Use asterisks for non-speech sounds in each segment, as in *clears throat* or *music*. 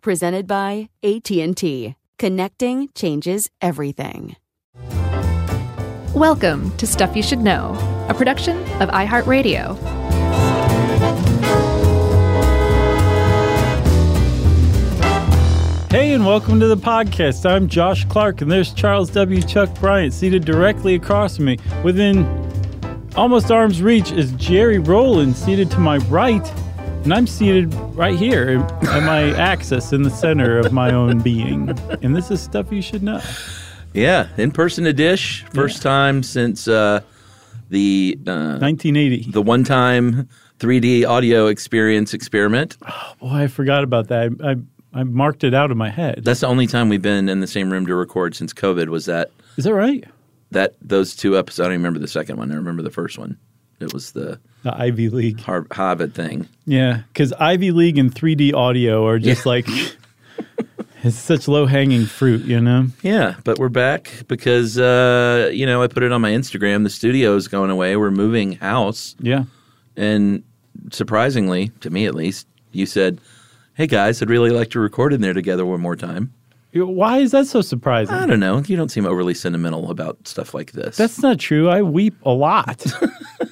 Presented by AT&T. Connecting changes everything. Welcome to Stuff You Should Know, a production of iHeartRadio. Hey, and welcome to the podcast. I'm Josh Clark, and there's Charles W. Chuck Bryant seated directly across from me. Within almost arm's reach is Jerry Rowland seated to my right, and I'm seated right here at my axis in the center of my own being. And this is stuff you should know. Yeah, in person to dish. First time since uh, the uh, 1980. the one time 3D audio experience experiment. Boy, I forgot about that. I, I, I marked it out of my head. That's the only time we've been in the same room to record since COVID. Was that Is that right? that those two episodes? I don't even remember the second one. I remember the first one. It was the The Ivy League. Har- Hobbit thing. Yeah, because Ivy League and 3D audio are just like *laughs* it's such low hanging fruit, you know. Yeah, but we're back because uh, you know I put it on my Instagram. The studio is going away. We're moving house, Yeah, and surprisingly, to me at least, you said, "Hey guys, I'd really like to record in there together one more time." Why is that so surprising? I don't know. You don't seem overly sentimental about stuff like this. That's not true. I weep a lot.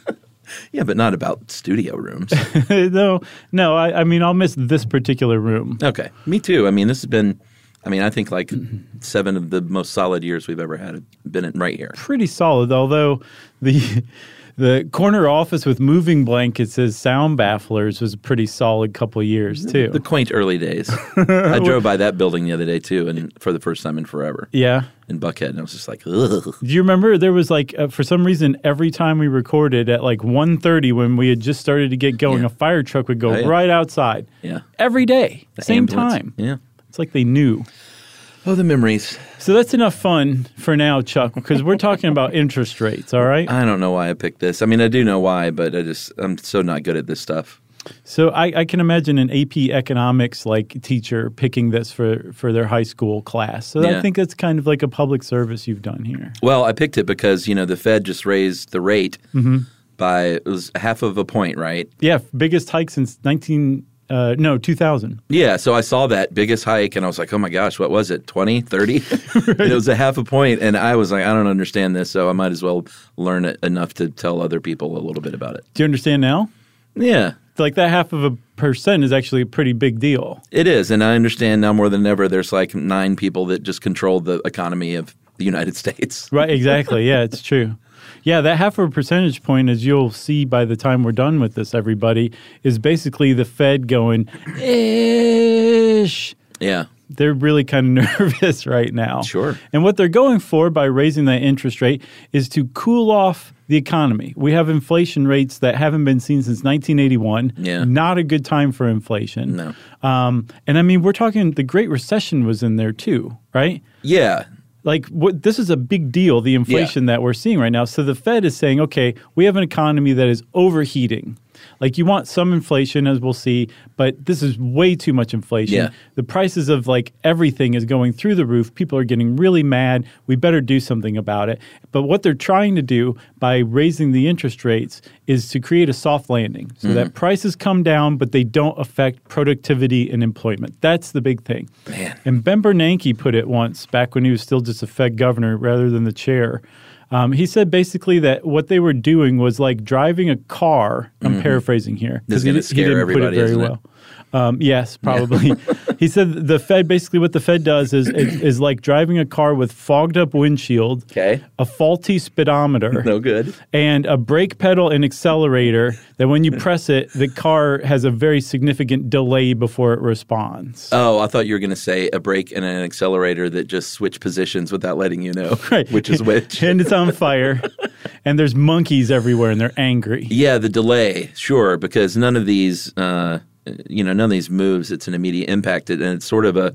*laughs* yeah, but not about studio rooms. *laughs* no, no. I, I mean, I'll miss this particular room. okay, me too. I mean, this has been. I mean, I think like mm-hmm. seven of the most solid years we've ever had have been in right here. Pretty solid, although the the corner office with moving blankets as sound bafflers was a pretty solid couple years too. The quaint early days. *laughs* I drove by that building the other day too, and for the first time in forever yeah. in Buckhead, and I was just like, ugh. Do you remember there was like uh, for some reason every time we recorded at like 1.30 when we had just started to get going, Yeah. a fire truck would go Oh, yeah. right outside Yeah. every day, The same ambulance. time. Yeah. It's like they knew. Oh, the memories. So that's enough fun for now, Chuck, because we're talking about interest rates. All right. I don't know why I picked this. I mean, I do know why, but I just I'm so not good at this stuff. So I, I can imagine an AP economics like teacher picking this for for their high school class. So I think that's kind of like a public service you've done here. Well, I picked it because you know the Fed just raised the rate Mm-hmm. by it was half of a point, right? Yeah, biggest hike since 19 uh, no 2000. Yeah, so I saw that biggest hike and I was like, oh my gosh, what was it, 20, 30? *laughs* *laughs* And it was a half a point, and I was like, I don't understand this, so I might as well learn it enough to tell other people a little bit about it. Do you understand now? Yeah, Like that half of a percent is actually a pretty big deal. it is, and I understand now more than ever. There's like nine people that just control the economy of the United *laughs* States. Right, exactly. Yeah, it's true. Yeah, that half of a percentage point, as you'll see by the time we're done with this, everybody, is basically the Fed going, ish. Yeah, They're really kind of *laughs* nervous right now. Sure. And what they're going for by raising that interest rate is to cool off the economy. We have inflation rates that haven't been seen since 1981. Yeah. Not a good time for inflation. No. Um, and I mean, we're talking the Great Recession was in there too, right? yeah, like what, this is a big deal the inflation that we're seeing right now. So the fed is saying okay we have an economy that is overheating like you want some inflation as we'll see but this is way too much inflation. Yeah. the prices of like everything is going through the roof. People are getting really mad. We better do something about it. But what they're trying to do by raising the interest rates is to create a soft landing so that mm-hmm. prices come down but they don't affect productivity and employment. That's the big thing. Man. and Ben Bernanke put it once back when he was still just a Fed governor rather than the chair. Um, he said basically that what they were doing was like driving a car. I'm paraphrasing here Mm-hmm. This is he, he didn't everybody, put it very isn't it? Um, yes, probably. he said the Fed basically what the Fed does is, is is like driving a car with fogged up windshield, Okay. a faulty speedometer, *laughs* No good. and a brake pedal and accelerator. That when you press it, the car has a very significant delay before it responds. Oh, I thought you were going to say a brake and an accelerator that just switch positions without letting you know Right. *laughs* which is which. *laughs* and it's on fire, and there's monkeys everywhere, and they're angry. Yeah, the delay, sure, because none of these, uh, you know, none of these moves, it's an immediate impact, and it's sort of a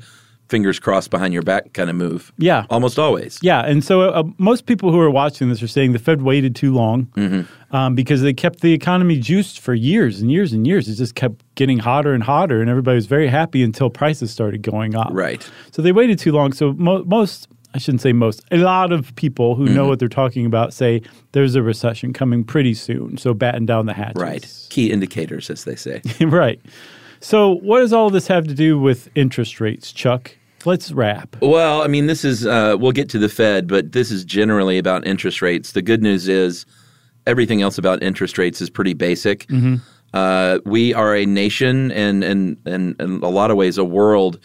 fingers crossed behind your back kind of move. Yeah. almost always. Yeah, and so uh, most people who are watching this are saying the Fed waited too long Mm-hmm. um, because they kept the economy juiced for years and years and years. It just kept getting hotter and hotter, and everybody was very happy until prices started going up. Right. So they waited too long. So mo- most, I shouldn't say most, a lot of people who Mm-hmm. know what they're talking about say there's a recession coming pretty soon. So batten down the hatches. Right. Key indicators, as they say. *laughs* right. So what does all this have to do with interest rates, Chuck? Let's wrap. Well, I mean, this is, uh, we'll get to the Fed, but this is generally about interest rates. The good news is everything else about interest rates is pretty basic. Uh, we are a nation and, and, and, in a lot of ways, a world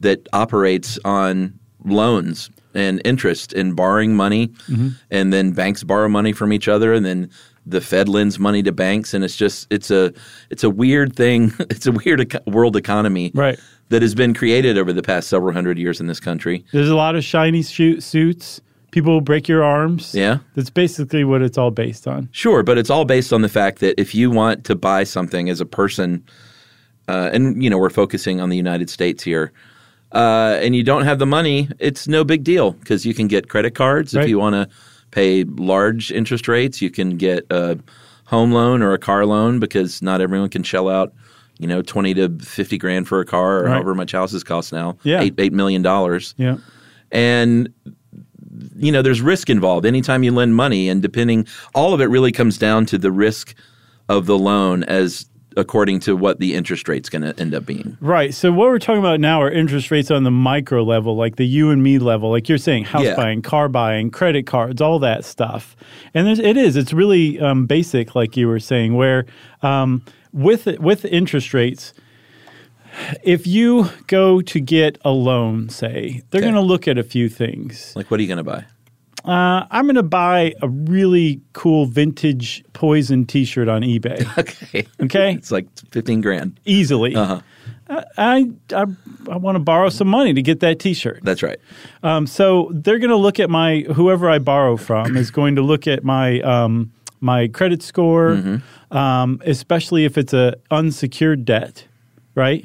that operates on loans and interest in borrowing money. And then banks borrow money from each other. And then the Fed lends money to banks. And it's just, it's a, it's a weird thing. *laughs* it's a weird eco- world economy Right. that has been created over the past several hundred years in this country. There's a lot of shiny shoot suits. People break your arms. Yeah. That's basically what it's all based on. Sure, but it's all based on the fact that if you want to buy something as a person, uh, and you know we're focusing on the United States here, uh, and you don't have the money, it's no big deal because you can get credit cards Right. if you want to pay large interest rates. You can get a home loan or a car loan because not everyone can shell out, you know, twenty to fifty grand for a car or Right. however much houses cost now. Yeah. eight eight million dollars. Yeah. and you know there's risk involved anytime you lend money and depending all of it really comes down to the risk of the loan as according to what the interest rate's going to end up being Right. So what we're talking about now are interest rates on the micro level, like the you and me level, like you're saying, house Yeah. buying, car buying, credit cards, all that stuff. And there's, it is. It's really um, basic, like you were saying, where um, with with interest rates. If you go to get a loan, say, they're Okay. going to look at a few things. like what are you going to buy Uh, I'm going to buy a really cool vintage Poison T-shirt on eBay. *laughs* okay Okay, it's like 15 grand easily. uh-huh I I, I want to borrow some money to get that T-shirt. that's right Um, so they're going to look at my whoever I borrow from is *coughs* going to look at my um, my credit score, Mm-hmm. um, especially if it's a unsecured debt, right?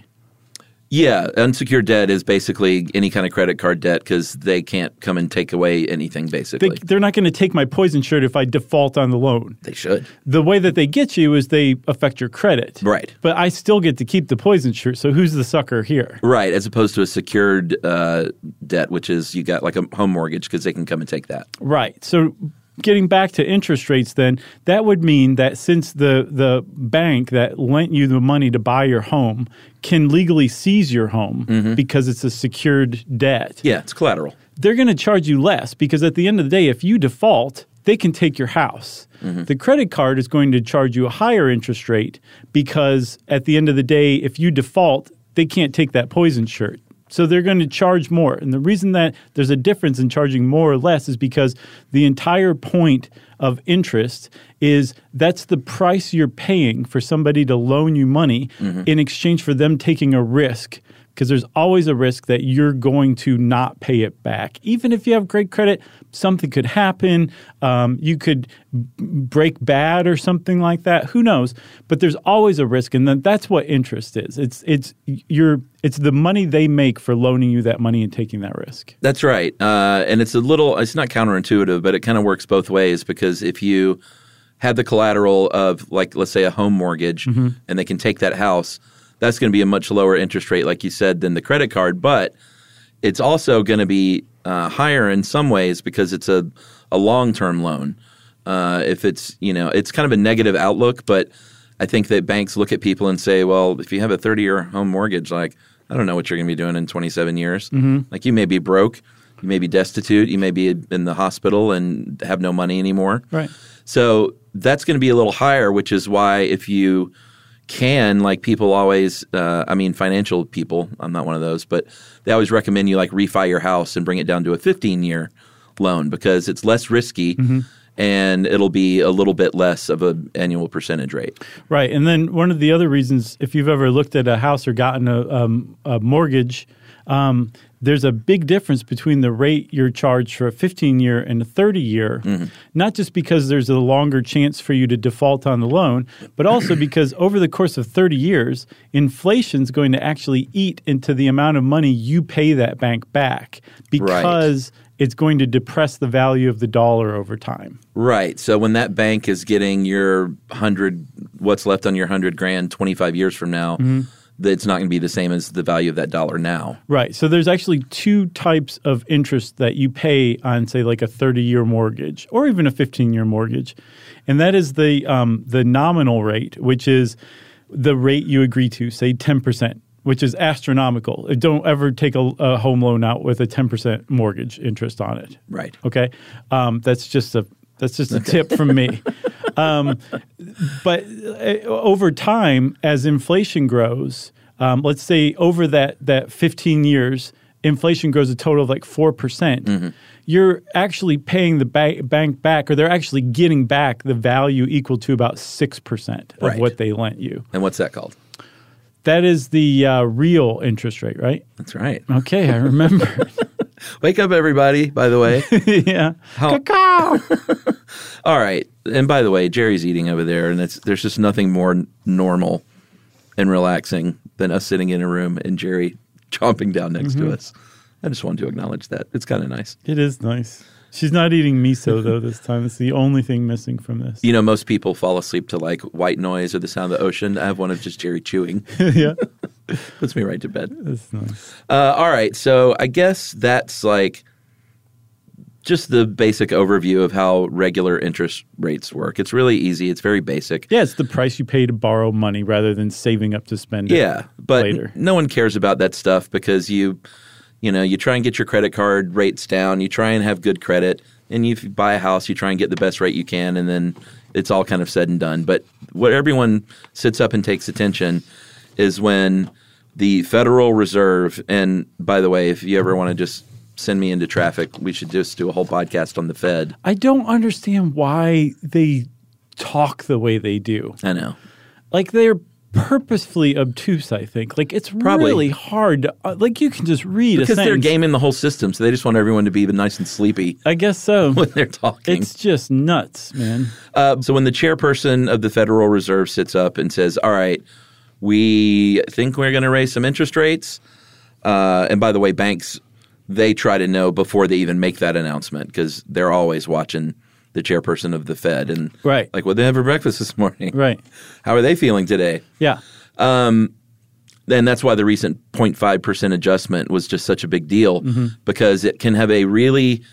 Yeah unsecured debt is basically any kind of credit card debt because they can't come and take away anything They, basically they're not going to take my poison shirt if I default on the loan. they should The way that they get you is they affect your credit, Right. But I still get to keep the poison shirt. So who's the sucker here? right as opposed to a secured uh, debt which is you got like a home mortgage because they can come and take that Right. So getting back to interest rates then, that would mean that since the the bank that lent you the money to buy your home can legally seize your home mm-hmm. because it's a secured debt. yeah it's collateral They're going to charge you less because at the end of the day if you default, they can take your house. Mm-hmm. The credit card is going to charge you a higher interest rate because at the end of the day if you default, they can't take that poison shirt. So they're going to charge more. And the reason that there's a difference in charging more or less is because the entire point of interest is that's the price you're paying for somebody to loan you money mm-hmm. in exchange for them taking a risk because there's always a risk that you're going to not pay it back. Even if you have great credit, something could happen. Um, you could b- break bad or something like that. Who knows? But there's always a risk, and then that's what interest is. It's it's your it's the money they make for loaning you that money and taking that risk. That's right. Uh, and it's a little, it's not counterintuitive, but it kind of works both ways because if you have the collateral of, like, let's say a home mortgage and they can take that house, that's going to be a much lower interest rate, like you said, than the credit card. But it's also going to be uh, higher in some ways because it's a, a long term loan. Uh, if it's, you know, it's kind of a negative outlook, but I think that banks look at people and say, well, if you have a 30 year home mortgage, like, I don't know what you're going to be doing in 27 years. Like, you may be broke, you may be destitute, you may be in the hospital and have no money anymore. Right. So that's going to be a little higher, which is why if you can like people always uh, i mean financial people i'm not one of those but they always recommend you like refi your house and bring it down to a 15 year loan because it's less risky and it'll be a little bit less of an annual percentage rate Right. And then one of the other reasons, if you've ever looked at a house or gotten a, um, a mortgage, um, there's a big difference between the rate you're charged for a 15 year and a 30 year, not just because there's a longer chance for you to default on the loan, but also *clears throat* because over the course of 30 years, inflation's going to actually eat into the amount of money you pay that bank back because it's going to depress the value of the dollar over time. Right. So when that bank is getting your hundred, what's left on your hundred grand, twenty five years from now, that it's not going to be the same as the value of that dollar now. Right. So there's actually two types of interest that you pay on, say, like a 30 year mortgage or even a 15 year mortgage. And that is the, um, the nominal rate, which is the rate you agree to, say 10%, which is astronomical. Don't ever take a, a home loan out with a 10% mortgage interest on it. Right. Okay. Um, that's just a that's just a tip from me. *laughs* Um, but uh, over time, as inflation grows, um, let's say over that that 15 years, inflation grows a total of like four percent. You're actually paying the ba- bank back, or they're actually getting back the value equal to about six percent of Right. what they lent you. And what's that called? That is the uh, real interest rate, right? That's right. Okay, I remember. *laughs* *laughs* Wake up, everybody. By the way. *laughs* yeah. How- *laughs* All right. And by the way, Jerry's eating over there, and it's there's just nothing more n- normal and relaxing than us sitting in a room and Jerry chomping down next Mm-hmm. to us. I just wanted to acknowledge that. It's kind of nice. It is nice. She's not eating miso though this time. It's the only thing missing from this. You know, most people fall asleep to like white noise or the sound of the ocean. I have one of just Jerry chewing. *laughs* yeah, *laughs* Puts me right to bed. that's nice. Uh, all right. So I guess that's like just the basic overview of how regular interest rates work. It's really easy. It's very basic. Yeah, it's the price you pay to borrow money rather than saving up to spend it. Yeah, but later. no one cares about that stuff because you, you know, you try and get your credit card rates down. You try and have good credit, and you if you buy a house, you try and get the best rate you can, and then it's all kind of said and done. But what everyone sits up and takes attention is when the Federal Reserve, and by the way, if you ever want to just send me into traffic, we should just do a whole podcast on the Fed. I don't understand why they talk the way they do. I know. Like they're purposefully obtuse. I think. Like it's Probably. really hard. To, uh, like you can just read Because a they're gaming the whole system, so they just want everyone to be nice and sleepy I guess so. *laughs* when they're talking. it's just nuts, man. Uh, so when the chairperson of the Federal Reserve sits up and says, "All right, we think we're going to raise some interest rates," uh, and by the way, banks they try to know before they even make that announcement because they're always watching the chairperson of the Fed and Right. like what they have for breakfast this morning. Right. *laughs* How are they feeling today? Yeah. Um, then that's why the recent 0.5% adjustment was just such a big deal because it can have a really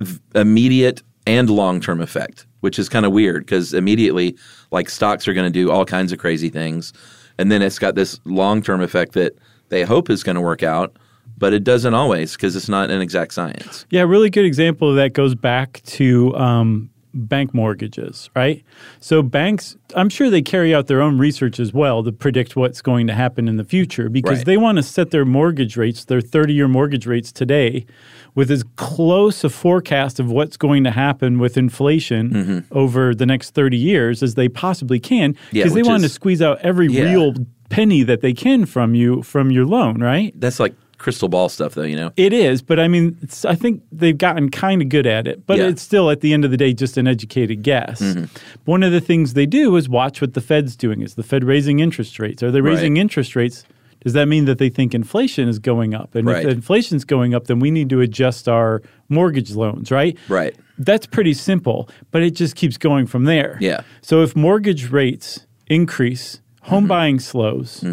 v- immediate and long-term effect which is kind of weird because immediately like stocks are going to do all kinds of crazy things and then it's got this long-term effect that they hope is going to work out but it doesn't always because it's not an exact science Yeah, really good example of that goes back to um, bank mortgages, right? So banks, I'm sure they carry out their own research as well to predict what's going to happen in the future because Right. they want to set their mortgage rates, their 30-year mortgage rates today, with as close a forecast of what's going to happen with inflation over the next 30 years as they possibly can Mm-hmm. Yeah, because they want to squeeze out every Yeah. real penny that they can from you from your loan, right? that's like crystal ball stuff though you know It is, but I mean, it's, I think they've gotten kind of good at it. But Yeah. it's still, at the end of the day, just an educated guess. Mm-hmm. One of the things they do is watch what the Fed's doing. Is the Fed raising interest rates? Are they raising Right. interest rates? Does that mean that they think inflation is going up? And Right. if inflation's going up, then we need to adjust our mortgage loans, right? Right. That's pretty simple, but it just keeps going from there. Yeah. So if mortgage rates increase, home Mm-hmm. buying slows,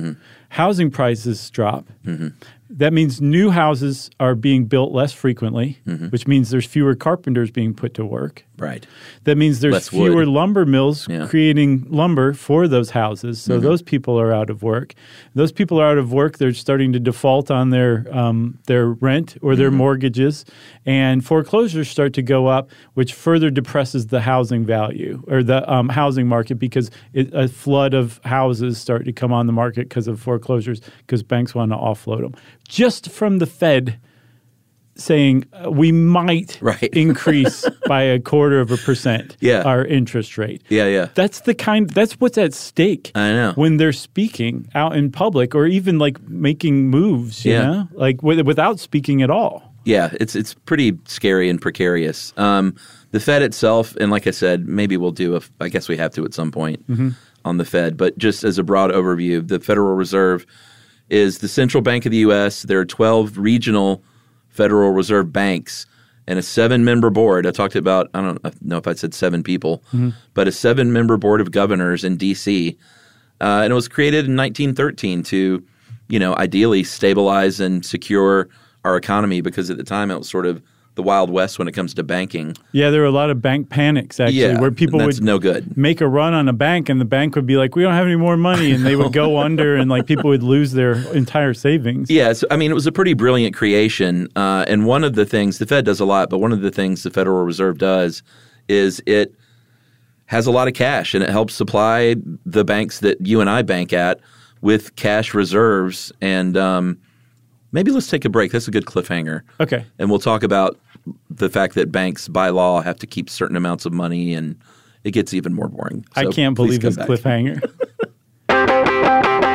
housing prices drop, That means new houses are being built less frequently, Mm-hmm. which means there's fewer carpenters being put to work. Right. That means there's Less fewer wood. lumber mills Yeah. Mm-hmm. creating lumber for those houses. So those people are out of work. Those people are out of work. They're starting to default on their um, their rent or Mm-hmm. their mortgages, and foreclosures start to go up, which further depresses the housing value or the um, housing market because it, a flood of houses start to come on the market because of foreclosures because banks want to offload them. Just from the Fed saying uh, we might Right. *laughs* increase by a quarter of a percent Yeah. our interest rate. Yeah, yeah. That's the kind that's what's at stake. I know. When they're speaking out in public or even like making moves, you Yeah. know? Like wi- without speaking at all. Yeah, it's it's pretty scary and precarious. Um, the Fed itself, and like I said, maybe we'll do a. I guess we have to at some point on the Fed, but just as a broad overview, the Federal Reserve is the central bank of the U.S. There are twelve regional Federal Reserve banks and a seven-member board. I talked about. I don't know if I said seven people, but a seven-member board of governors in D.C. Uh, and it was created in 1913 to, you know, ideally stabilize and secure our economy because at the time it was sort of the wild west when it comes to banking. Yeah, there were a lot of bank panics actually Yeah, where people that's would no good. make a run on a bank and the bank would be like, We don't have any more money and they would go *laughs* under and like people would lose their entire savings. Yeah, so, I mean, it was a pretty brilliant creation. Uh, and one of the things the Fed does a lot, but one of the things the Federal Reserve does is it has a lot of cash and it helps supply the banks that you and I bank at with cash reserves. And um, maybe let's take a break. That's a good cliffhanger. Okay. And we'll talk about the fact that banks by law have to keep certain amounts of money and it gets even more boring. I can't believe this back. cliffhanger. *laughs*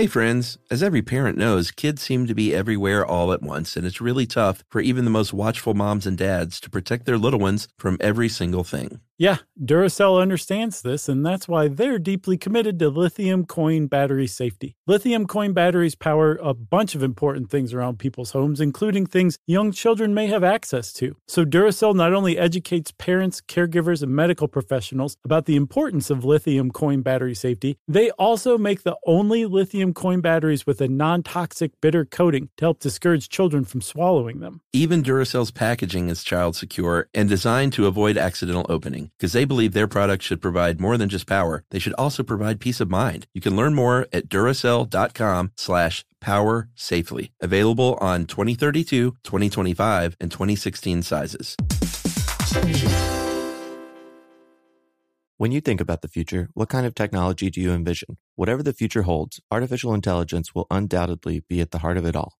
Hey friends, as every parent knows, kids seem to be everywhere all at once, and it's really tough for even the most watchful moms and dads to protect their little ones from every single thing. Yeah, Duracell understands this, and that's why they're deeply committed to lithium coin battery safety. Lithium coin batteries power a bunch of important things around people's homes, including things young children may have access to. So, Duracell not only educates parents, caregivers, and medical professionals about the importance of lithium coin battery safety, they also make the only lithium coin batteries with a non toxic bitter coating to help discourage children from swallowing them. Even Duracell's packaging is child secure and designed to avoid accidental opening because they believe their products should provide more than just power. They should also provide peace of mind. You can learn more at duracell.com slash power safely. Available on 2032, 2025, and 2016 sizes. When you think about the future, what kind of technology do you envision? Whatever the future holds, artificial intelligence will undoubtedly be at the heart of it all.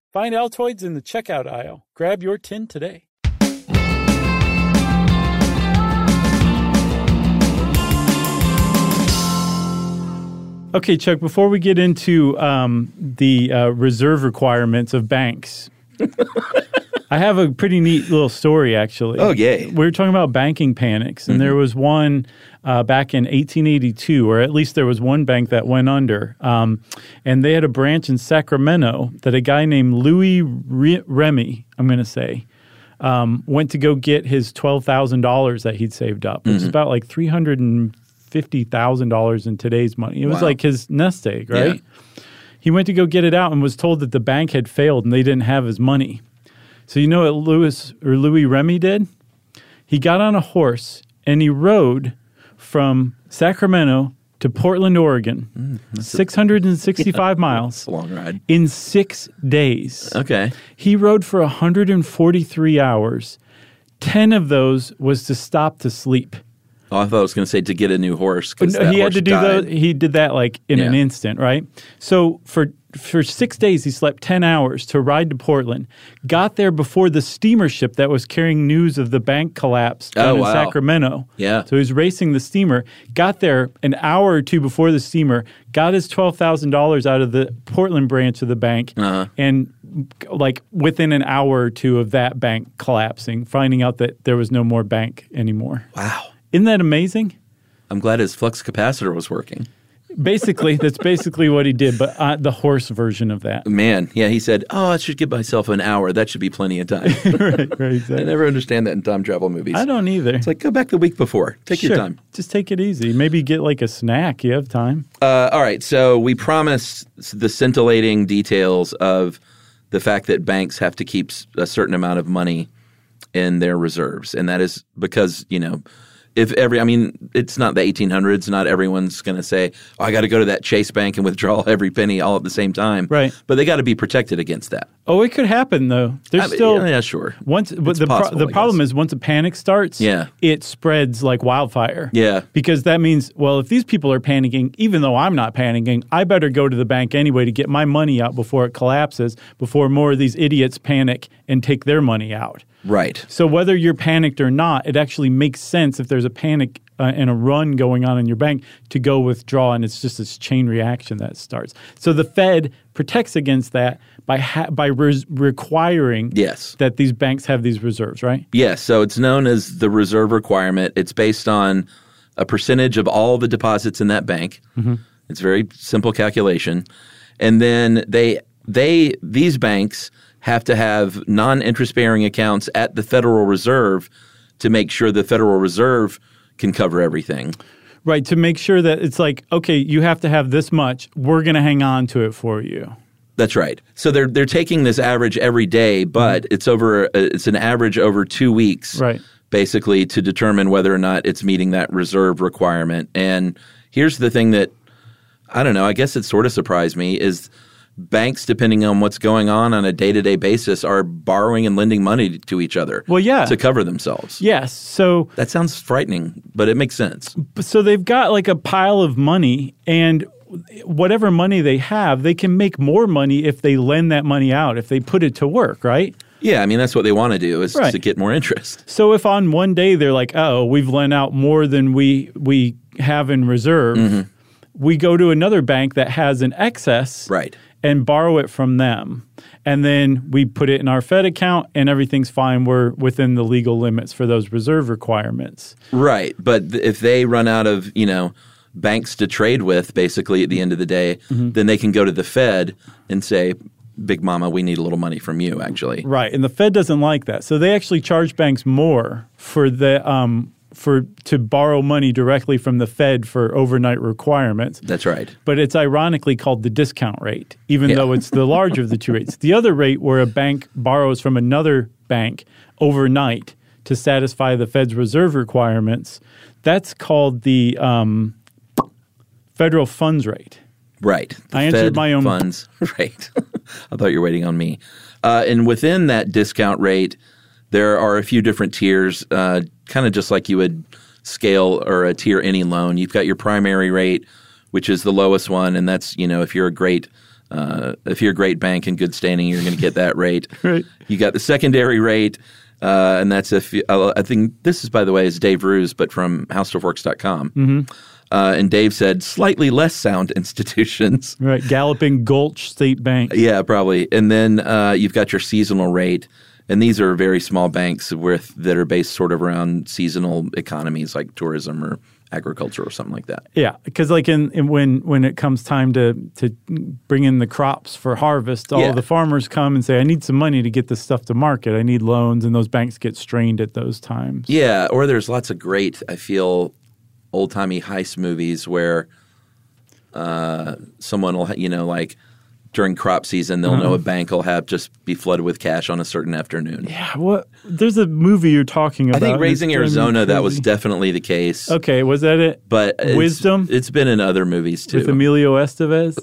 Find Altoids in the checkout aisle. Grab your tin today. Okay, Chuck, before we get into um, the uh, reserve requirements of banks, *laughs* I have a pretty neat little story, actually. Oh, yay. We were talking about banking panics, and there was one uh, back in 1882, or at least there was one bank that went under. Um, and they had a branch in Sacramento that a guy named Louis Re- Remme, I'm going to say, um, went to go get his $12,000 that he'd saved up, which is about like $350,000 in today's money. It was Wow. like his nest egg, right? Yeah. He went to go get it out and was told that the bank had failed and they didn't have his money. So you know what Louis or Louis Remme did? He got on a horse and he rode from Sacramento to Portland, Oregon, mm, 665 miles a long ride. in six days. Okay. He rode for 143 hours. 10 of those was to stop to sleep. Oh, I thought I was going to say to get a new horse because No, he had to do died. those. He did that like in an instant, right? So for for six days, he slept ten hours to ride to Portland. Got there before the steamer ship that was carrying news of the bank collapse down Oh, in wow. Sacramento. Yeah. So he was racing the steamer. Got there an hour or two before the steamer. Got his twelve thousand dollars out of the Portland branch of the bank, Uh-huh. and like within an hour or two of that bank collapsing, finding out that there was no more bank anymore. Wow. Isn't that amazing? I'm glad his flux capacitor was working. Basically, that's basically what he did, but uh, the horse version of that. Man, yeah, he said, "Oh, I should give myself an hour. That should be plenty of time." *laughs* right, right, I never understand that in time travel movies. I don't either. It's like go back the week before. Take Sure. your time. Just take it easy. Maybe get like a snack. You have time. Uh, all right, so we promised the scintillating details of the fact that banks have to keep a certain amount of money in their reserves, and that is because you know. If every, I mean, it's not the 1800s. Not everyone's going to say, "Oh, I got to go to that Chase Bank and withdraw *laughs* every penny all at the same time." Right. But they got to be protected against that. Oh, it could happen though. There's I mean, still yeah, sure. once, but It's the pro- the problem is once a panic starts, Yeah. it spreads like wildfire. Yeah. because that means well, if these people are panicking, even though I'm not panicking, I better go to the bank anyway to get my money out before it collapses, before more of these idiots panic and take their money out. Right. So whether you're panicked or not, it actually makes sense if there's a panic uh, and a run going on in your bank to go withdraw, and it's just this chain reaction that starts. So the Fed protects against that by ha- by res- requiring Yes. that these banks have these reserves, right? Yes, so it's known as the reserve requirement. It's based on a percentage of all the deposits in that bank. It's a very simple calculation. And then they they these banks have to have non-interest bearing accounts at the Federal Reserve to make sure the Federal Reserve can cover everything. Right to make sure that it's like okay, you have to have this much. We're going to hang on to it for you. That's right. So they're they're taking this average every day, but it's over uh, it's an average over 2 weeks. Right. basically to determine whether or not it's meeting that reserve requirement. And here's the thing that I don't know, I guess it sort of surprised me is banks depending on what's going on on a day-to-day basis are borrowing and lending money to each other Well, yeah. to cover themselves. Yes. So That sounds frightening, but it makes sense. so they've got like a pile of money and whatever money they have, they can make more money if they lend that money out, if they put it to work, right? Yeah, I mean that's what they want to do is Right. to get more interest. So if on one day they're like, "Oh, we've lent out more than we we have in reserve," Mm-hmm. we go to another bank that has an excess, Right. And borrow it from them, and then we put it in our Fed account, and everything's fine. We're within the legal limits for those reserve requirements. Right, but th- if they run out of you know banks to trade with, basically at the end of the day, Mm-hmm. then they can go to the Fed and say, "Big Mama, we need a little money from you." Actually, Right, and the Fed doesn't like that, so they actually charge banks more for the um, for to borrow money directly from the Fed for overnight requirements. That's right. But it's ironically called the discount rate, even Yeah. though it's the larger of the two rates. The other rate, where a bank borrows from another bank overnight to satisfy the Fed's reserve requirements, that's called the um, federal funds rate. Right. The I answered Fed my own- funds. *laughs* Right. I thought you were waiting on me. Uh, and within that discount rate, there are a few different tiers, uh, kind of just like you would scale or a tier any loan. You've got your primary rate, which is the lowest one, and that's you know if you're a great uh, if you're a great bank in good standing, you're going to get that rate. *laughs* Right. You got the secondary rate, uh, and that's if you, uh, I think this is by the way is Dave Roos, but from HowStuffWorks.com. Mm-hmm. Uh, and Dave said slightly less sound *laughs* institutions. Right, Galloping Gulch State Bank. Yeah, probably. And then uh, you've got your seasonal rate, and these are very small banks with that are based sort of around seasonal economies like tourism or agriculture or something like that. Yeah, because like in, in when when it comes time to to bring in the crops for harvest, all Yeah. the farmers come and say, "I need some money to get this stuff to market. I need loans," and those banks get strained at those times. Yeah, or there's lots of great, I feel, old timey heist movies where uh, someone will, you know, like during crop season, they'll know a uh-huh. bank will have just be flooded with cash on a certain afternoon. Yeah, what? There's a movie you're talking about. I think Raising it's Arizona, that was definitely the case. okay. Was that it? But it's- Wisdom? It's been in other movies too. with Emilio Estevez.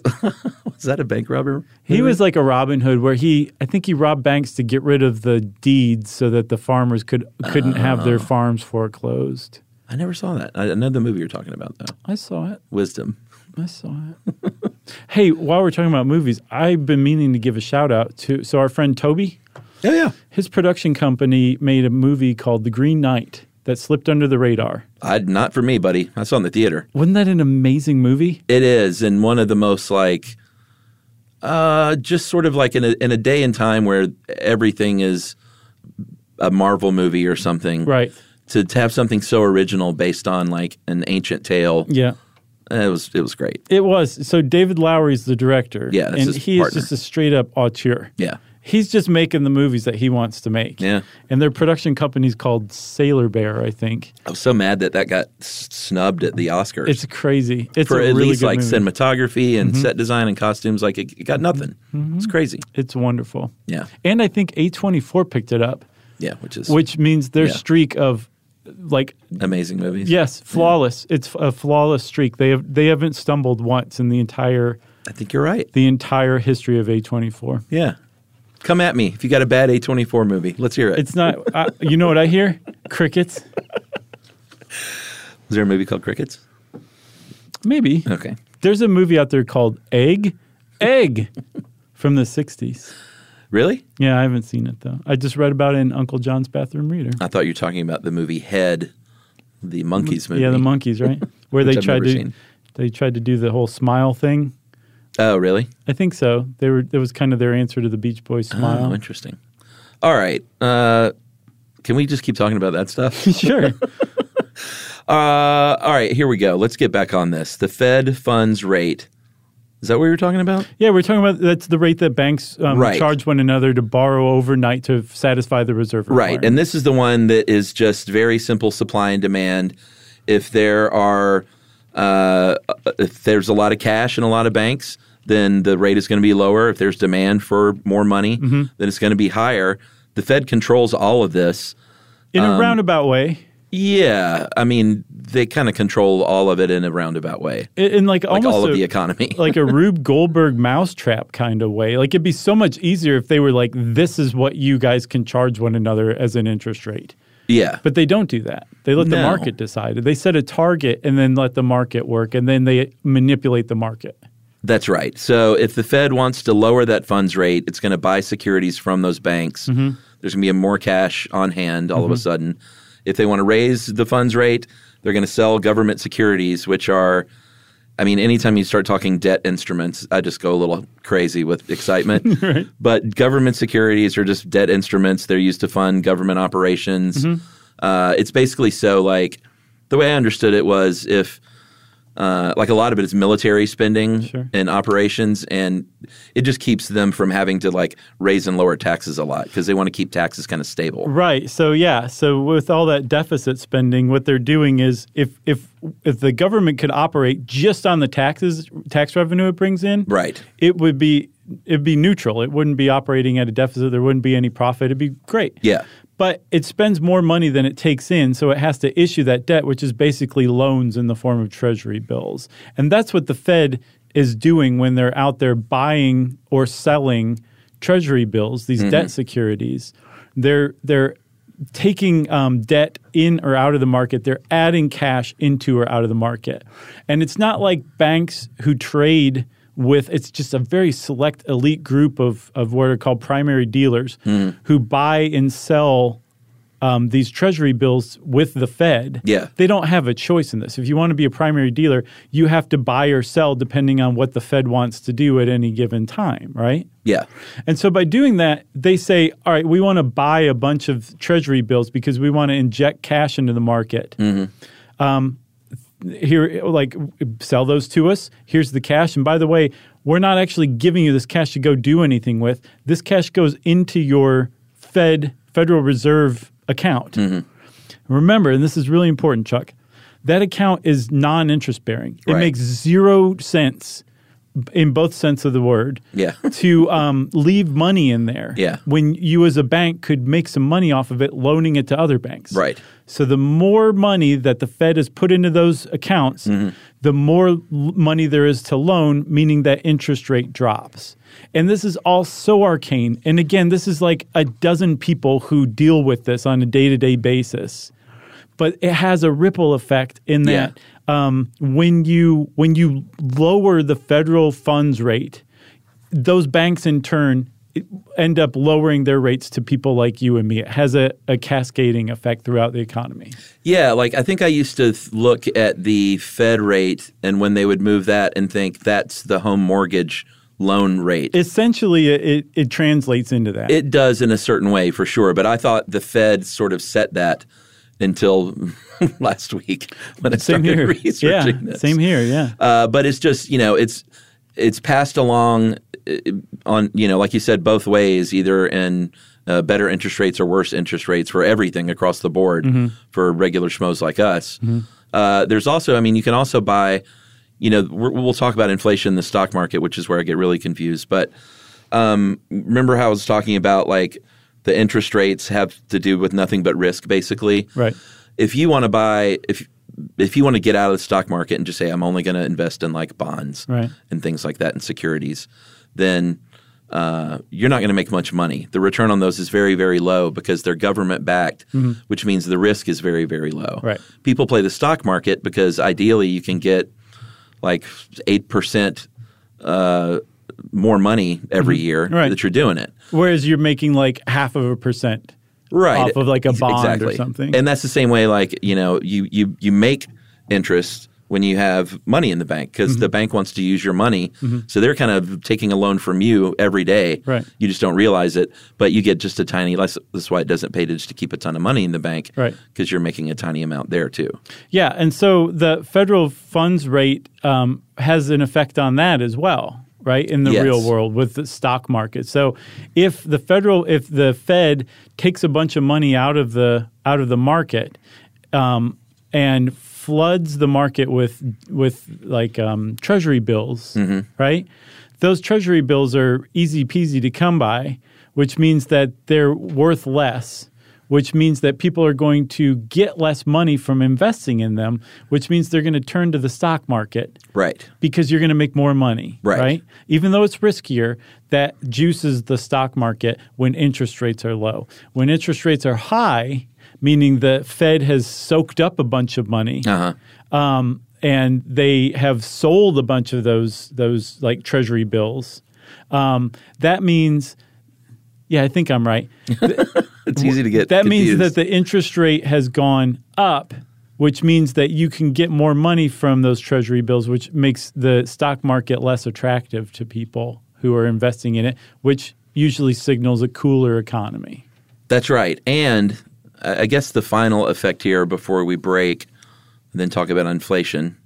*laughs* Was that a bank robber? he was like a Robin Hood, where he, I think he robbed banks to get rid of the deeds so that the farmers could couldn't have Oh. their farms foreclosed. I never saw that. I I know the movie you're talking about though. I saw it. Wisdom. I saw it. *laughs* hey, while we're talking about movies, I've been meaning to give a shout out to so our friend Toby, Oh yeah. his production company made a movie called The Green Knight that slipped under the radar. I not for me, buddy. I saw it in the theater. Wasn't that an amazing movie? It is, and one of the most like, uh, just sort of like in a in a day and time where everything is a Marvel movie or something. Right. To, to have something so original based on like an ancient tale, Yeah. It was it was great. It was. So David Lowery's the director. Yeah, and he partner. is just a straight up auteur. Yeah. He's just making the movies that he wants to make. Yeah. And their production company's called Sailor Bear, I think. I'm so mad that that got snubbed at the Oscars. It's crazy. It's for a at really least good like movie. Mm-hmm. cinematography and set design and costumes. Like it, it got nothing. It's crazy. It's wonderful. Yeah. And I think A24 picked it up, Yeah, which is which means their Yeah. streak of like amazing movies. yes, flawless. It's a flawless streak. They have they haven't stumbled once in the entire I think you're right. the entire history of A24. Yeah. Come at me if you got a bad A24 movie. Let's hear it. It's not uh, you know what I hear? Crickets. Is there a movie called Crickets? Maybe. Okay. There's a movie out there called Egg. Egg from the 60s. Really? Yeah, I haven't seen it though. I just read about it in Uncle John's Bathroom Reader. I thought you were talking about the movie Head, the Monkees movie. Yeah, the Monkees, right? *laughs* Where they I've tried to seen. they tried to do the whole smile thing. Oh, really? I think so. They were that was kind of their answer to the Beach Boys Oh, smile. interesting. All right. Uh, can we just keep talking about that stuff? *laughs* sure. *laughs* Uh, all right, here we go. Let's get back on this. The Fed funds rate. Is that what you were talking about? Yeah, we're talking about that's the rate that banks um, Right. charge one another to borrow overnight to satisfy the reserve. Right. And this is the one that is just very simple supply and demand. If there are uh, if there's a lot of cash in a lot of banks, then the rate is going to be lower. If there's demand for more money, Mm-hmm. then it's going to be higher. The Fed controls all of this. in um, a roundabout way, Yeah, I mean, they kind of control all of it in a roundabout way, in, in like, like almost all of the economy. *laughs* like a *laughs* Rube Goldberg mousetrap kind of way. Like it'd be so much easier if they were like, "This is what you guys can charge one another as an interest rate." yeah, But they don't do that. They let the market decide. They set a target and then let the market work, and then they manipulate the market. That's right. So if the Fed wants to lower that funds rate, it's going to buy securities from those banks. Mm-hmm. There's going to be more cash on hand all of a sudden. If they want to raise the funds rate, they're going to sell government securities, which are, I mean, anytime you start talking debt instruments, I just go a little crazy with excitement. *laughs* But government securities are just debt instruments. They're used to fund government operations. Mm-hmm. Uh, it's basically so like the way I understood it was if Uh, like a lot of it is military spending Sure. and operations, and it just keeps them from having to like raise and lower taxes a lot because they want to keep taxes kind of stable. Right. So yeah. So with all that deficit spending, what they're doing is if if if the government could operate just on the taxes tax revenue it brings in, Right. it would be it'd be neutral. It wouldn't be operating at a deficit. There wouldn't be any profit. It'd be great. Yeah. But it spends more money than it takes in, so it has to issue that debt, which is basically loans in the form of treasury bills. And that's what the Fed is doing when they're out there buying or selling treasury bills, these debt securities. They're they're taking um, debt in or out of the market. They're adding cash into or out of the market. And it's not like banks who trade with it's just a very select elite group of, of what are called primary dealers who buy and sell um, these treasury bills with the Fed. Yeah. They don't have a choice in this. If you want to be a primary dealer, you have to buy or sell depending on what the Fed wants to do at any given time, right? Yeah. And so by doing that, they say, all right, we want to buy a bunch of treasury bills because we want to inject cash into the market. Um, here, like, sell those to us. Here's the cash. And by the way, we're not actually giving you this cash to go do anything with. This cash goes into your Fed, Federal Reserve account. Mm-hmm. Remember, and this is really important, Chuck, that account is non interest bearing. It makes zero sense in both sense of the word Yeah. *laughs* to um, leave money in there. Yeah. When you as a bank could make some money off of it, loaning it to other banks. Right. So the more money that the Fed has put into those accounts, Mm-hmm. the more l- money there is to loan, meaning that interest rate drops. And this is all so arcane. And again, this is like a dozen people who deal with this on a day to day basis. But it has a ripple effect in Yeah. Um, when you when you lower the federal funds rate, those banks in turn end up lowering their rates to people like you and me. It has a, a cascading effect throughout the economy. Yeah, like I think I used to look at the Fed rate and when they would move that and think that's the home mortgage loan rate. Essentially, it, it, it translates into that. It does in a certain way for sure, but I thought the Fed sort of set that until *laughs* last week when I same started here. *laughs* researching yeah, this. same here. Yeah. Uh, but it's just you know it's it's passed along uh, on you know like you said both ways either in uh, better interest rates or worse interest rates for everything across the board Mm-hmm. for regular schmoes like us. Uh, there's also I mean you can also buy you know we're, we'll talk about inflation in the stock market which is where I get really confused but um, remember how I was talking about like the interest rates have to do with nothing but risk basically Right. if you want to buy if if you want to get out of the stock market and just say I'm only going to invest in like bonds Right. and things like that and securities, then uh, you're not going to make much money. The return on those is very very low because they're government backed, which means the risk is very very low. Mm-hmm. Right. People play the stock market because ideally you can get like eight percent uh, more money every year Mm-hmm. Right. that you're doing it. Whereas you're making like half of a percent. right off of, like, a bond or something. and that's the same way like you know you you you make interest when you have money in the bank because Mm-hmm. the bank wants to use your money so they're kind of taking a loan from you every day Right. you just don't realize it but you get just a tiny less that's why it doesn't pay to just to keep a ton of money in the bank Right. because you're making a tiny amount there too Yeah, and so the federal funds rate um, has an effect on that as well, right? In the Yes. real world with the stock market. So if the federal, if the Fed takes a bunch of money out of the out of the market um, and floods the market with with like um, treasury bills, right? Those treasury bills are easy peasy to come by, which means that they're worth less which means that people are going to get less money from investing in them, which means they're going to turn to the stock market right because you're going to make more money, Right. Even though it's riskier, that juices the stock market when interest rates are low. When interest rates are high, meaning the Fed has soaked up a bunch of money, uh-huh um, and they have sold a bunch of those those like treasury bills. Um, that means, yeah, I think I'm right. *laughs* it's easy to get That means that the interest rate has gone up, which means that you can get more money from those treasury bills, which makes the stock market less attractive to people who are investing in it, which usually signals a cooler economy. That's right. And I I guess the final effect here before we break and then talk about inflation,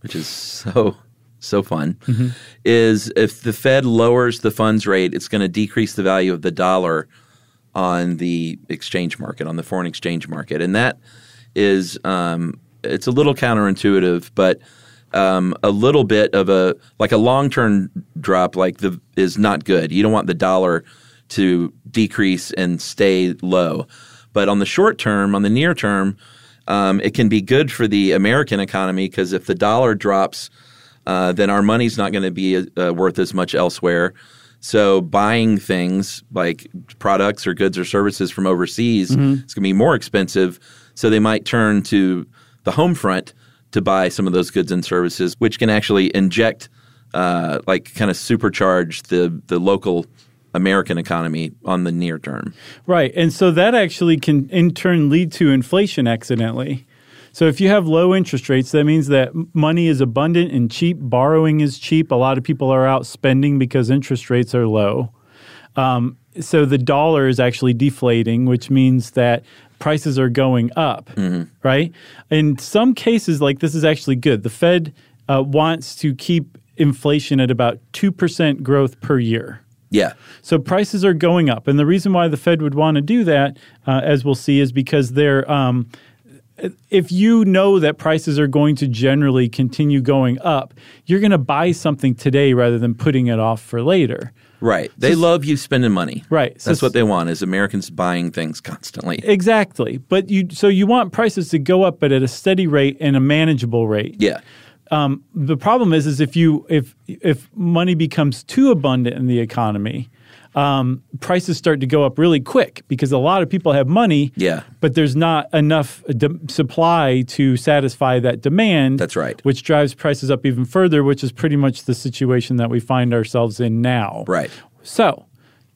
which is so so fun, mm-hmm. is if the Fed lowers the funds rate, it's going to decrease the value of the dollar on the exchange market, on the foreign exchange market, and that is um, it's a little counterintuitive, but um, a little bit of a like a long term drop like the is not good. You don't want the dollar to decrease and stay low, but on the short term, on the near term, um, it can be good for the American economy because if the dollar drops, uh, then our money's not going to be uh, worth as much elsewhere. So buying things like products or goods or services from overseas is going to be more expensive. So they might turn to the home front to buy some of those goods and services, which can actually inject, uh, like, kind of supercharge the the local American economy on the near term. Right. And so that actually can in turn lead to inflation accidentally. So if you have low interest rates, that means that money is abundant and cheap. Borrowing is cheap. A lot of people are out spending because interest rates are low. Um, so the dollar is actually deflating, which means that prices are going up, right? In some cases, like this is actually good. The Fed uh, wants to keep inflation at about 2% growth per year. Yeah. So prices are going up, and the reason why the Fed would want to do that, uh, as we'll see, is because they're. Um, if you know that prices are going to generally continue going up, you're going to buy something today rather than putting it off for later. Right. They love you spending money. Right. So That's what they want is Americans buying things constantly. Exactly. But you so you want prices to go up but at a steady rate and a manageable rate. Yeah. Um, the problem is is if you if if money becomes too abundant in the economy, um, prices start to go up really quick because a lot of people have money. Yeah. But there's not enough de- supply to satisfy that demand. That's right. Which drives prices up even further, which is pretty much the situation that we find ourselves in now. Right. So,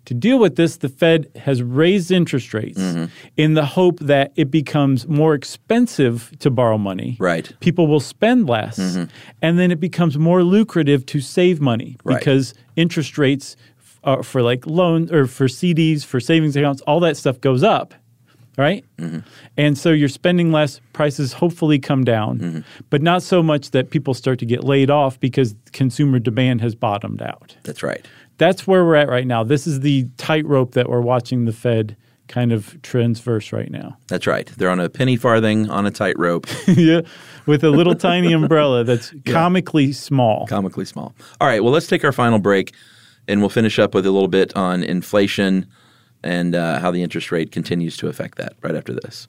to deal with this, the Fed has raised interest rates Mm-hmm. in the hope that it becomes more expensive to borrow money. Right. Mm-hmm. People will spend less, and then it becomes more lucrative to save money Right. because interest rates uh, for like loans or for CDs, for savings accounts, all that stuff goes up. Right? Mm-hmm. And so you're spending less, prices hopefully come down, Mm-hmm. but not so much that people start to get laid off because consumer demand has bottomed out That's right. that's where we're at right now. This is the tightrope that we're watching the Fed kind of transverse right now. That's right. They're on a penny farthing on a tightrope, *laughs* yeah, with a little tiny *laughs* umbrella that's comically small. comically small. All right. Well, let's take our final break, and we'll finish up with a little bit on inflation and uh, how the interest rate continues to affect that right after this.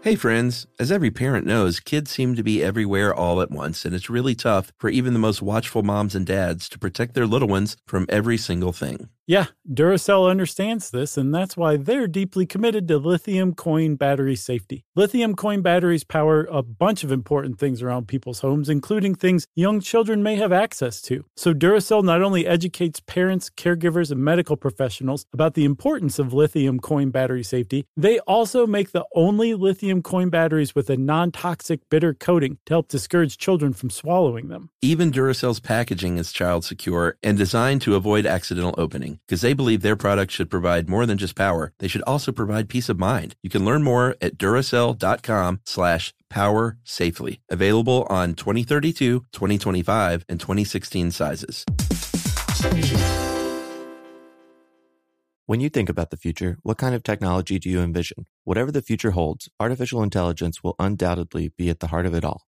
Hey friends, as every parent knows, kids seem to be everywhere all at once, and it's really tough for even the most watchful moms and dads to protect their little ones from every single thing. Yeah, Duracell understands this, and that's why they're deeply committed to lithium coin battery safety. Lithium coin batteries power a bunch of important things around people's homes, including things young children may have access to. So, Duracell not only educates parents, caregivers, and medical professionals about the importance of lithium coin battery safety, they also make the only lithium coin batteries with a non toxic bitter coating to help discourage children from swallowing them. Even Duracell's packaging is child secure and designed to avoid accidental opening because they believe their products should provide more than just power. They should also provide peace of mind. You can learn more at Duracell.com slash power safely. Available on 2032, 2025, and 2016 sizes. When you think about the future, what kind of technology do you envision? Whatever the future holds, artificial intelligence will undoubtedly be at the heart of it all.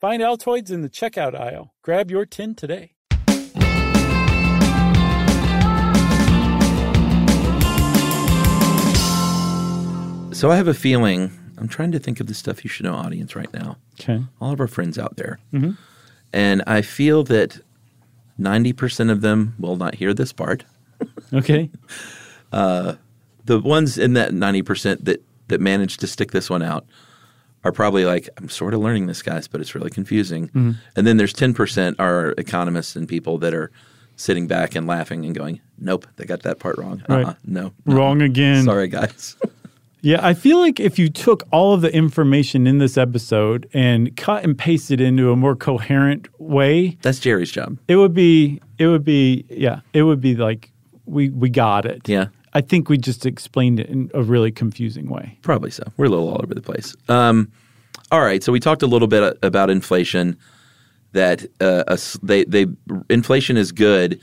Find Altoids in the checkout aisle. Grab your tin today. So I have a feeling. I'm trying to think of the stuff you should know audience right now. Okay. All of our friends out there. Mhm. And I feel that 90% of them will not hear this part. *laughs* Okay. The ones in that 90% that, that managed to stick this one out are probably like, I'm sort of learning this, guys, but it's really confusing. Mm-hmm. And then there's 10% are economists and people that are sitting back and laughing and going, nope, they got that part wrong. Right. Uh-uh, no, no. Wrong again. Sorry, guys. *laughs* Yeah, I feel like if you took all of the information in this episode and cut and pasted into a more coherent way, That's Jerry's job. it would be it would be yeah, it would be like we we got it. Yeah. I think we just explained it in a really confusing way. Probably so. We're a little all over the place. Um, all right. So we talked a little bit about inflation. That uh, a they they inflation is good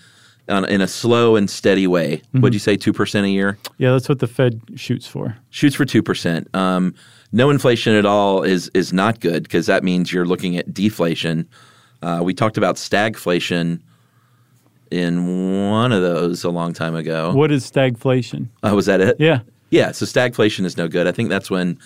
on, in a slow and steady way. Would you say two percent a year? Yeah, that's what the Fed shoots for. Shoots for two percent. Um, no inflation at all is is not good because that means you're looking at deflation. Uh, we talked about stagflation in one of those a long time ago. What is stagflation? Uh, was that it? Yeah. Yeah, so stagflation is no good. I think that's when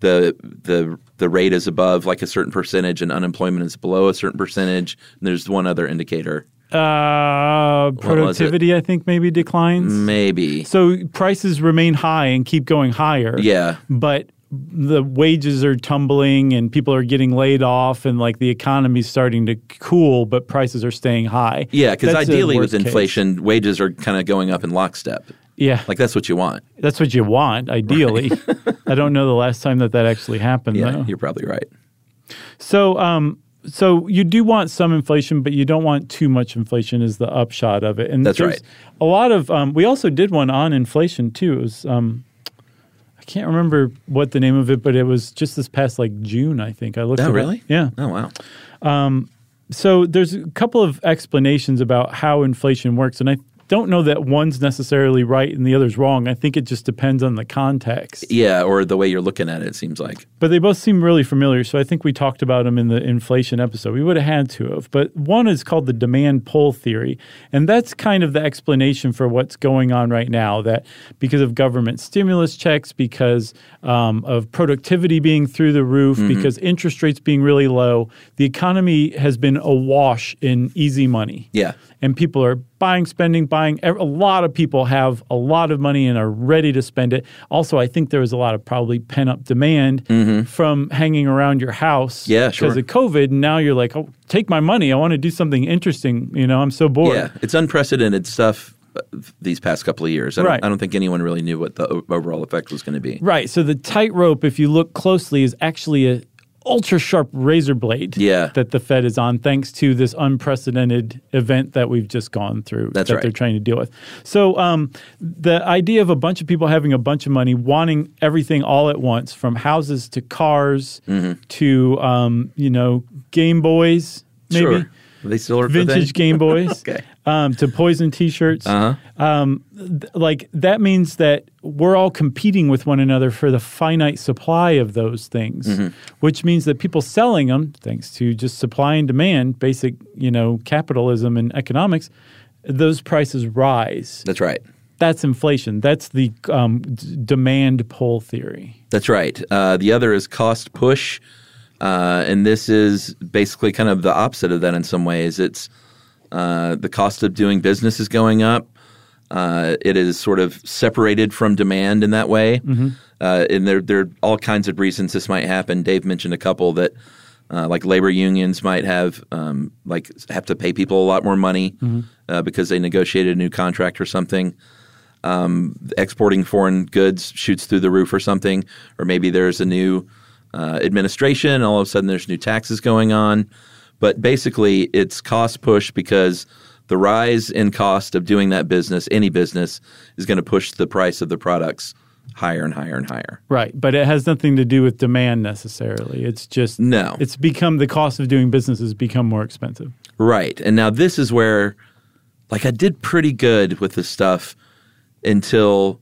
the the the rate is above like a certain percentage and unemployment is below a certain percentage. And there's one other indicator, Uh, productivity, I think, maybe declines. maybe. So prices remain high and keep going higher. Yeah, but the wages are tumbling and people are getting laid off and like the economy's starting to cool but prices are staying high yeah. Because ideally, with worst case. inflation, wages are kind of going up in lockstep. yeah Like that's what you want. that's what you want ideally *laughs* i don't know the last time that that actually happened Yeah, though you're probably right. so um so you do want some inflation but you don't want too much inflation is the upshot of it and That's right. a lot of um, we also did one on inflation too it was um can't remember what the name of it, but it was just this past like June, I think. I looked. Oh, it really? Yeah. Oh, wow. Um, so there's a couple of explanations about how inflation works, and I don't know that one's necessarily right and the other's wrong. I think it just depends on the context. Yeah, or the way you're looking at it, it seems like. But they both seem really familiar, so I think we talked about them in the inflation episode. We would have had to have. But one is called the demand pull theory, and that's kind of the explanation for what's going on right now. That because of government stimulus checks, because um, of productivity being through the roof, because interest rates being really low, the economy has been awash in easy money Yeah. and people are buying, spending, buying. A lot of people have a lot of money and are ready to spend it. Also, I think there was a lot of probably pent up demand from hanging around your house Mm-hmm. Yeah, because sure. of COVID. And now you're like, oh, take my money. I want to do something interesting. You know, I'm so bored. Yeah, it's unprecedented stuff uh, these past couple of years. I don't, Right. I don't think anyone really knew what the overall effect was going to be. Right. So the tightrope, if you look closely, is actually a ultra sharp razor blade Yeah. that the Fed is on, thanks to this unprecedented event that we've just gone through That's that right. they're trying to deal with. So, um, the idea of a bunch of people having a bunch of money, wanting everything all at once, from houses to cars Mm-hmm. to um, you know Game Boys, maybe Sure. They still are vintage? Game Boys, *laughs* Okay. Um, to Poison T-shirts. Uh-huh. Um, th- like that means that we're all competing with one another for the finite supply of those things, Mm-hmm. which means that people selling them, thanks to just supply and demand, basic you know capitalism and economics, those prices rise. That's right. That's inflation. That's the um, d- demand pull theory. That's right. Uh, the other is cost push, uh, and this is basically kind of the opposite of that in some ways. It's uh, the cost of doing business is going up. Uh, it is sort of separated from demand in that way, uh, and there there are all kinds of reasons this might happen. Dave mentioned a couple that. Uh, like labor unions might have um, like have to pay people a lot more money uh, because they negotiated a new contract or something exporting foreign goods shoots through the roof or something, or maybe there's a new uh, administration, all of a sudden there's new taxes going on. But basically, it's cost push because the rise in cost of doing that business, any business, is going to push the price of the products higher and higher and higher. Right, but it has nothing to do with demand necessarily. It's just No. It's become the cost of doing business has become more expensive. Right. And now this is where, like, I did pretty good with this stuff until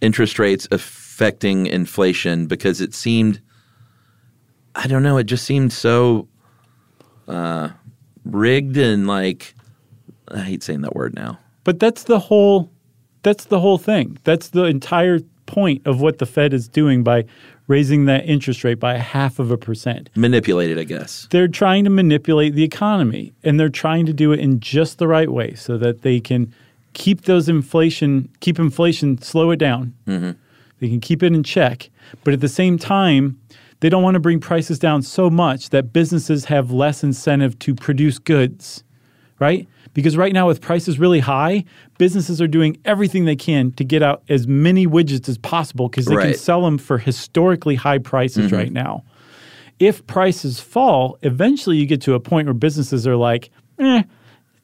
interest rates affecting inflation because it seemed, I don't know, it just seemed so uh, rigged and like, I hate saying that word now. But that's the whole that's the whole thing. That's the entire point of what the Fed is doing by raising that interest rate by half of a percent. Manipulated, I guess. They're trying to manipulate the economy and they're trying to do it in just the right way so that they can keep those inflation keep inflation slow it down. They can keep it in check, but at the same time they don't want to bring prices down so much that businesses have less incentive to produce goods, right? Because right now, with prices really high, businesses are doing everything they can to get out as many widgets as possible because they can sell them for historically high prices right now. If prices fall, eventually you get to a point where businesses are like, eh,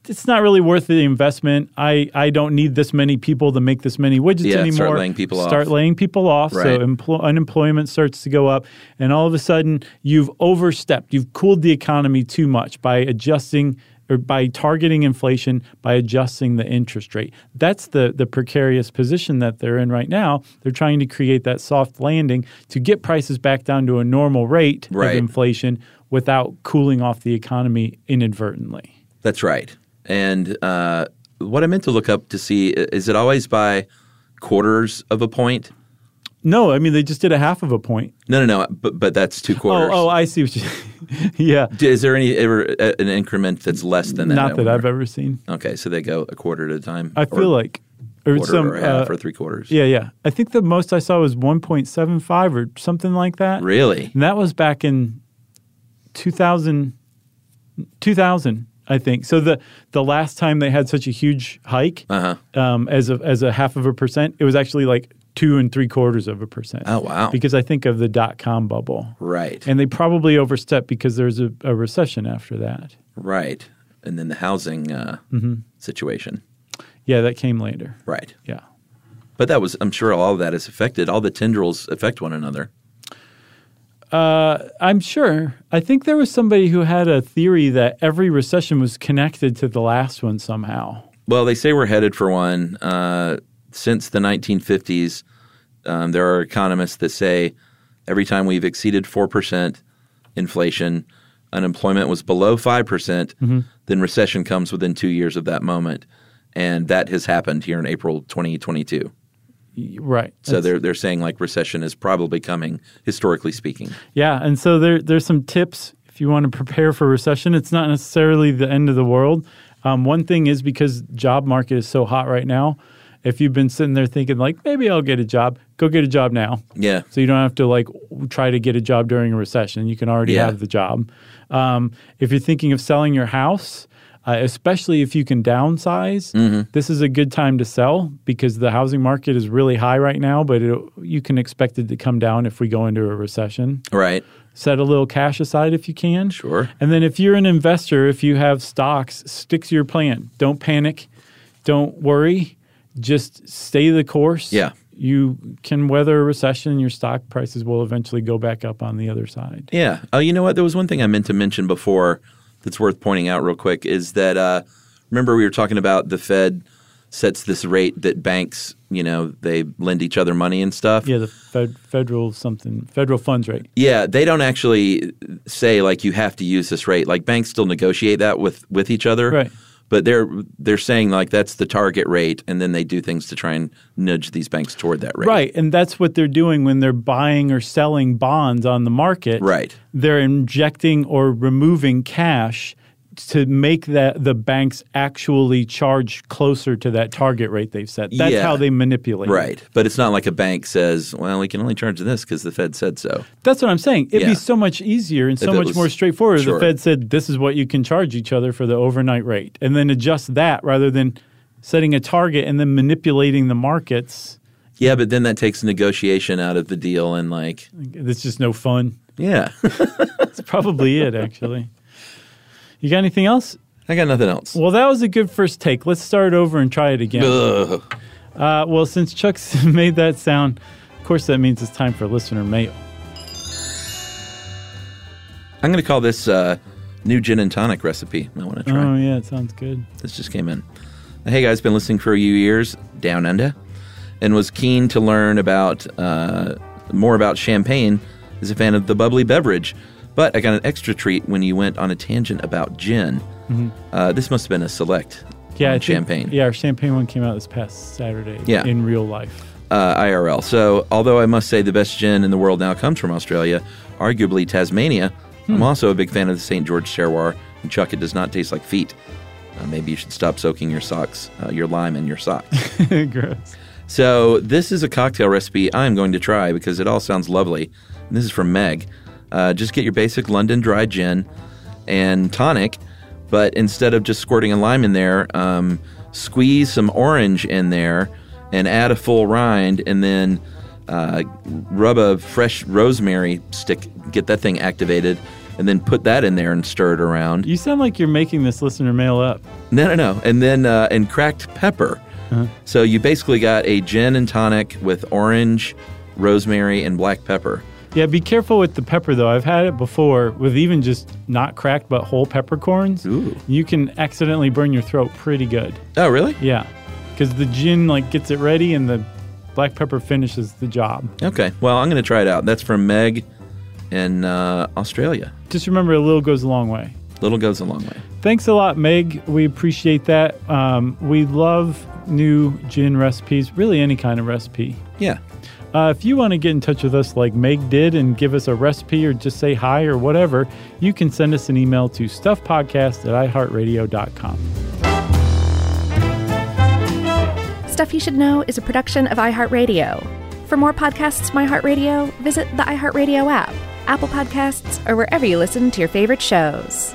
it's not really worth the investment. I, I don't need this many people to make this many widgets Yeah, anymore. start laying people Start off. laying people off. Right. So empl- unemployment starts to go up. And all of a sudden, you've overstepped. You've cooled the economy too much by adjusting or by targeting inflation, by adjusting the interest rate. That's the, the precarious position that they're in right now. They're trying to create that soft landing to get prices back down to a normal rate Right. of inflation without cooling off the economy inadvertently. That's right. And uh, what I meant to look up to see is it always by quarters of a point? No, I mean, they just did a half of a point. No, no, no. But but that's two quarters. Oh, oh, I see what you *laughs* Yeah. Is there any ever an increment that's less than that? Not that? I've ever seen. Okay, so they go a quarter at a time. I feel like or quarter some or half uh, or three quarters. Yeah, yeah. I think the most I saw was 1.75 or something like that. Really? And that was back in 2000 2000, I think. So the the last time they had such a huge hike Uh huh. um, as a as a half of a percent, it was actually like two and three quarters of a percent. Oh, wow. Because I think of the dot com bubble. Right. And they probably overstepped because there's a, a recession after that. right. And then the housing uh, Mm-hmm. situation. Yeah, that came later. Right. Yeah. But that was, I'm sure all of that is affected. All the tendrils affect one another. I'm sure. I think there was somebody who had a theory that every recession was connected to the last one somehow. Well, they say we're headed for one. Uh, since the 1950s, um, there are economists that say every time we've exceeded 4% inflation, unemployment was below 5%, percent Mm-hmm. then recession comes within two years of that moment. And that has happened here in April 2022. Right. So they're, they're saying like recession is probably coming, historically speaking. Yeah, and so there there's some tips if you want to prepare for recession. It's not necessarily the end of the world. Um, one thing is because job market is so hot right now. If you've been sitting there thinking like maybe I'll get a job, go get a job now. Yeah. So you don't have to like try to get a job during a recession. You can already Yeah. have the job. Um, if you're thinking of selling your house, uh, especially if you can downsize. This is a good time to sell because the housing market is really high right now, but it, you can expect it to come down if we go into a recession. Right. Set a little cash aside if you can. Sure. And then if you're an investor, if you have stocks, stick to your plan. Don't panic. Don't worry. Just stay the course. Yeah. You can weather a recession. Your stock prices will eventually go back up on the other side. Yeah. Oh, you know what? There was one thing I meant to mention before that's worth pointing out real quick is that uh, remember we were talking about the Fed sets this rate that banks, you know, they lend each other money and stuff. Yeah, the fed, federal something, federal funds rate. Yeah, they don't actually say like you have to use this rate. Like banks still negotiate that with with each other. Right. But they're they're saying like that's the target rate and then they do things to try and nudge these banks toward that rate. Right. And that's what they're doing when they're buying or selling bonds on the market. Right. They're injecting or removing cash to make that the banks actually charge closer to that target rate they've set. That's Yeah. how they manipulate. it. Right. But it's not like a bank says, well, we can only charge this because the Fed said so. That's what I'm saying. It'd Yeah. be so much easier and so much was- more straightforward if Sure. the Fed said this is what you can charge each other for the overnight rate and then adjust that rather than setting a target and then manipulating the markets. Yeah, but then that takes negotiation out of the deal and like, It's just no fun. yeah. *laughs* That's probably it, actually. You got anything else? I got nothing else. Well, that was a good first take. Let's start over and try it again. Ugh. Uh, well, since Chuck's *laughs* made that sound, of course, that means it's time for listener mail. I'm going to call this uh, new gin and tonic recipe. I want to try. Oh, yeah, it sounds good. This just came in. Hey guys, been listening for a few years down under, and was keen to learn about uh, more about champagne. As a fan of the bubbly beverage, but I got an extra treat when you went on a tangent about gin. Uh, this must have been a select Mm-hmm. Yeah, think- champagne. Yeah, our champagne one came out this past Saturday. Yeah. in real life. uh, IRL. So, although I must say the best gin in the world now comes from Australia, arguably Tasmania, I'm also a big fan of the St. George terroir. And Chuck, it does not taste like feet. Uh, maybe you should stop soaking your socks, uh, your lime in your socks. *laughs* Gross. so, this is a cocktail recipe I'm going to try because it all sounds lovely. And this is from Meg. Uh, just get your basic London dry gin and tonic, but instead of just squirting a lime in there, um, squeeze some orange in there and add a full rind, and then uh, rub a fresh rosemary stick, get that thing activated, and then put that in there and stir it around. You sound like you're making this listener mail up. No, no, no. And then uh, and cracked pepper. So you basically got a gin and tonic with orange, rosemary, and black pepper. Yeah, be careful with the pepper though. I've had it before with even just not cracked but whole peppercorns. Ooh. You can accidentally burn your throat pretty good. Oh, really? Yeah, because the gin like gets it ready and the black pepper finishes the job. Okay. Well, I'm going to try it out. That's from Meg in uh, Australia. Just remember, a little goes a long way. Little goes a long way. Thanks a lot, Meg. We appreciate that. Um, we love new gin recipes, really any kind of recipe. Yeah. Uh, if you want to get in touch with us like Meg did and give us a recipe or just say hi or whatever, you can send us an email to stuffpodcast at iheartradio.com. Stuff You Should Know is a production of iHeartRadio. For more podcasts from iHeartRadio, visit the iHeartRadio app, Apple Podcasts, or wherever you listen to your favorite shows.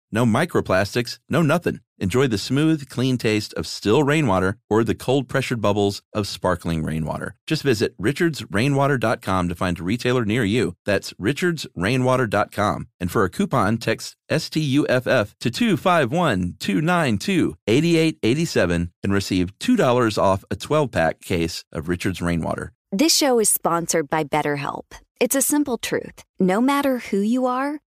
no microplastics, no nothing. Enjoy the smooth, clean taste of still rainwater or the cold pressured bubbles of sparkling rainwater. Just visit richardsrainwater.com to find a retailer near you. That's richardsrainwater.com. And for a coupon, text STUFF to 251 292 8887 and receive $2 off a 12 pack case of Richard's Rainwater. This show is sponsored by BetterHelp. It's a simple truth. No matter who you are,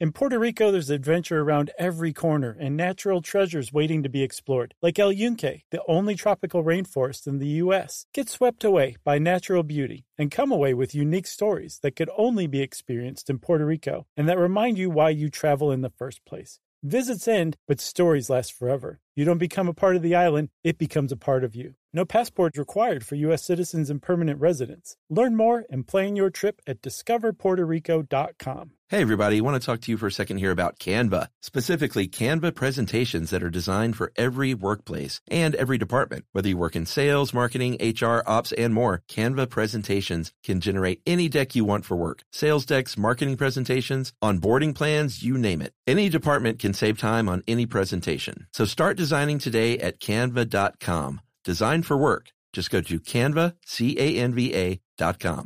In Puerto Rico, there's adventure around every corner and natural treasures waiting to be explored, like El Yunque, the only tropical rainforest in the U.S. Get swept away by natural beauty and come away with unique stories that could only be experienced in Puerto Rico and that remind you why you travel in the first place. Visits end, but stories last forever. You don't become a part of the island, it becomes a part of you. No passport required for U.S. citizens and permanent residents. Learn more and plan your trip at discoverpuertorico.com. Hey, everybody. I want to talk to you for a second here about Canva, specifically Canva presentations that are designed for every workplace and every department. Whether you work in sales, marketing, HR, ops, and more, Canva presentations can generate any deck you want for work. Sales decks, marketing presentations, onboarding plans, you name it. Any department can save time on any presentation. So start designing today at canva.com. Design for work. Just go to canva, C-A-N-V-A dot com.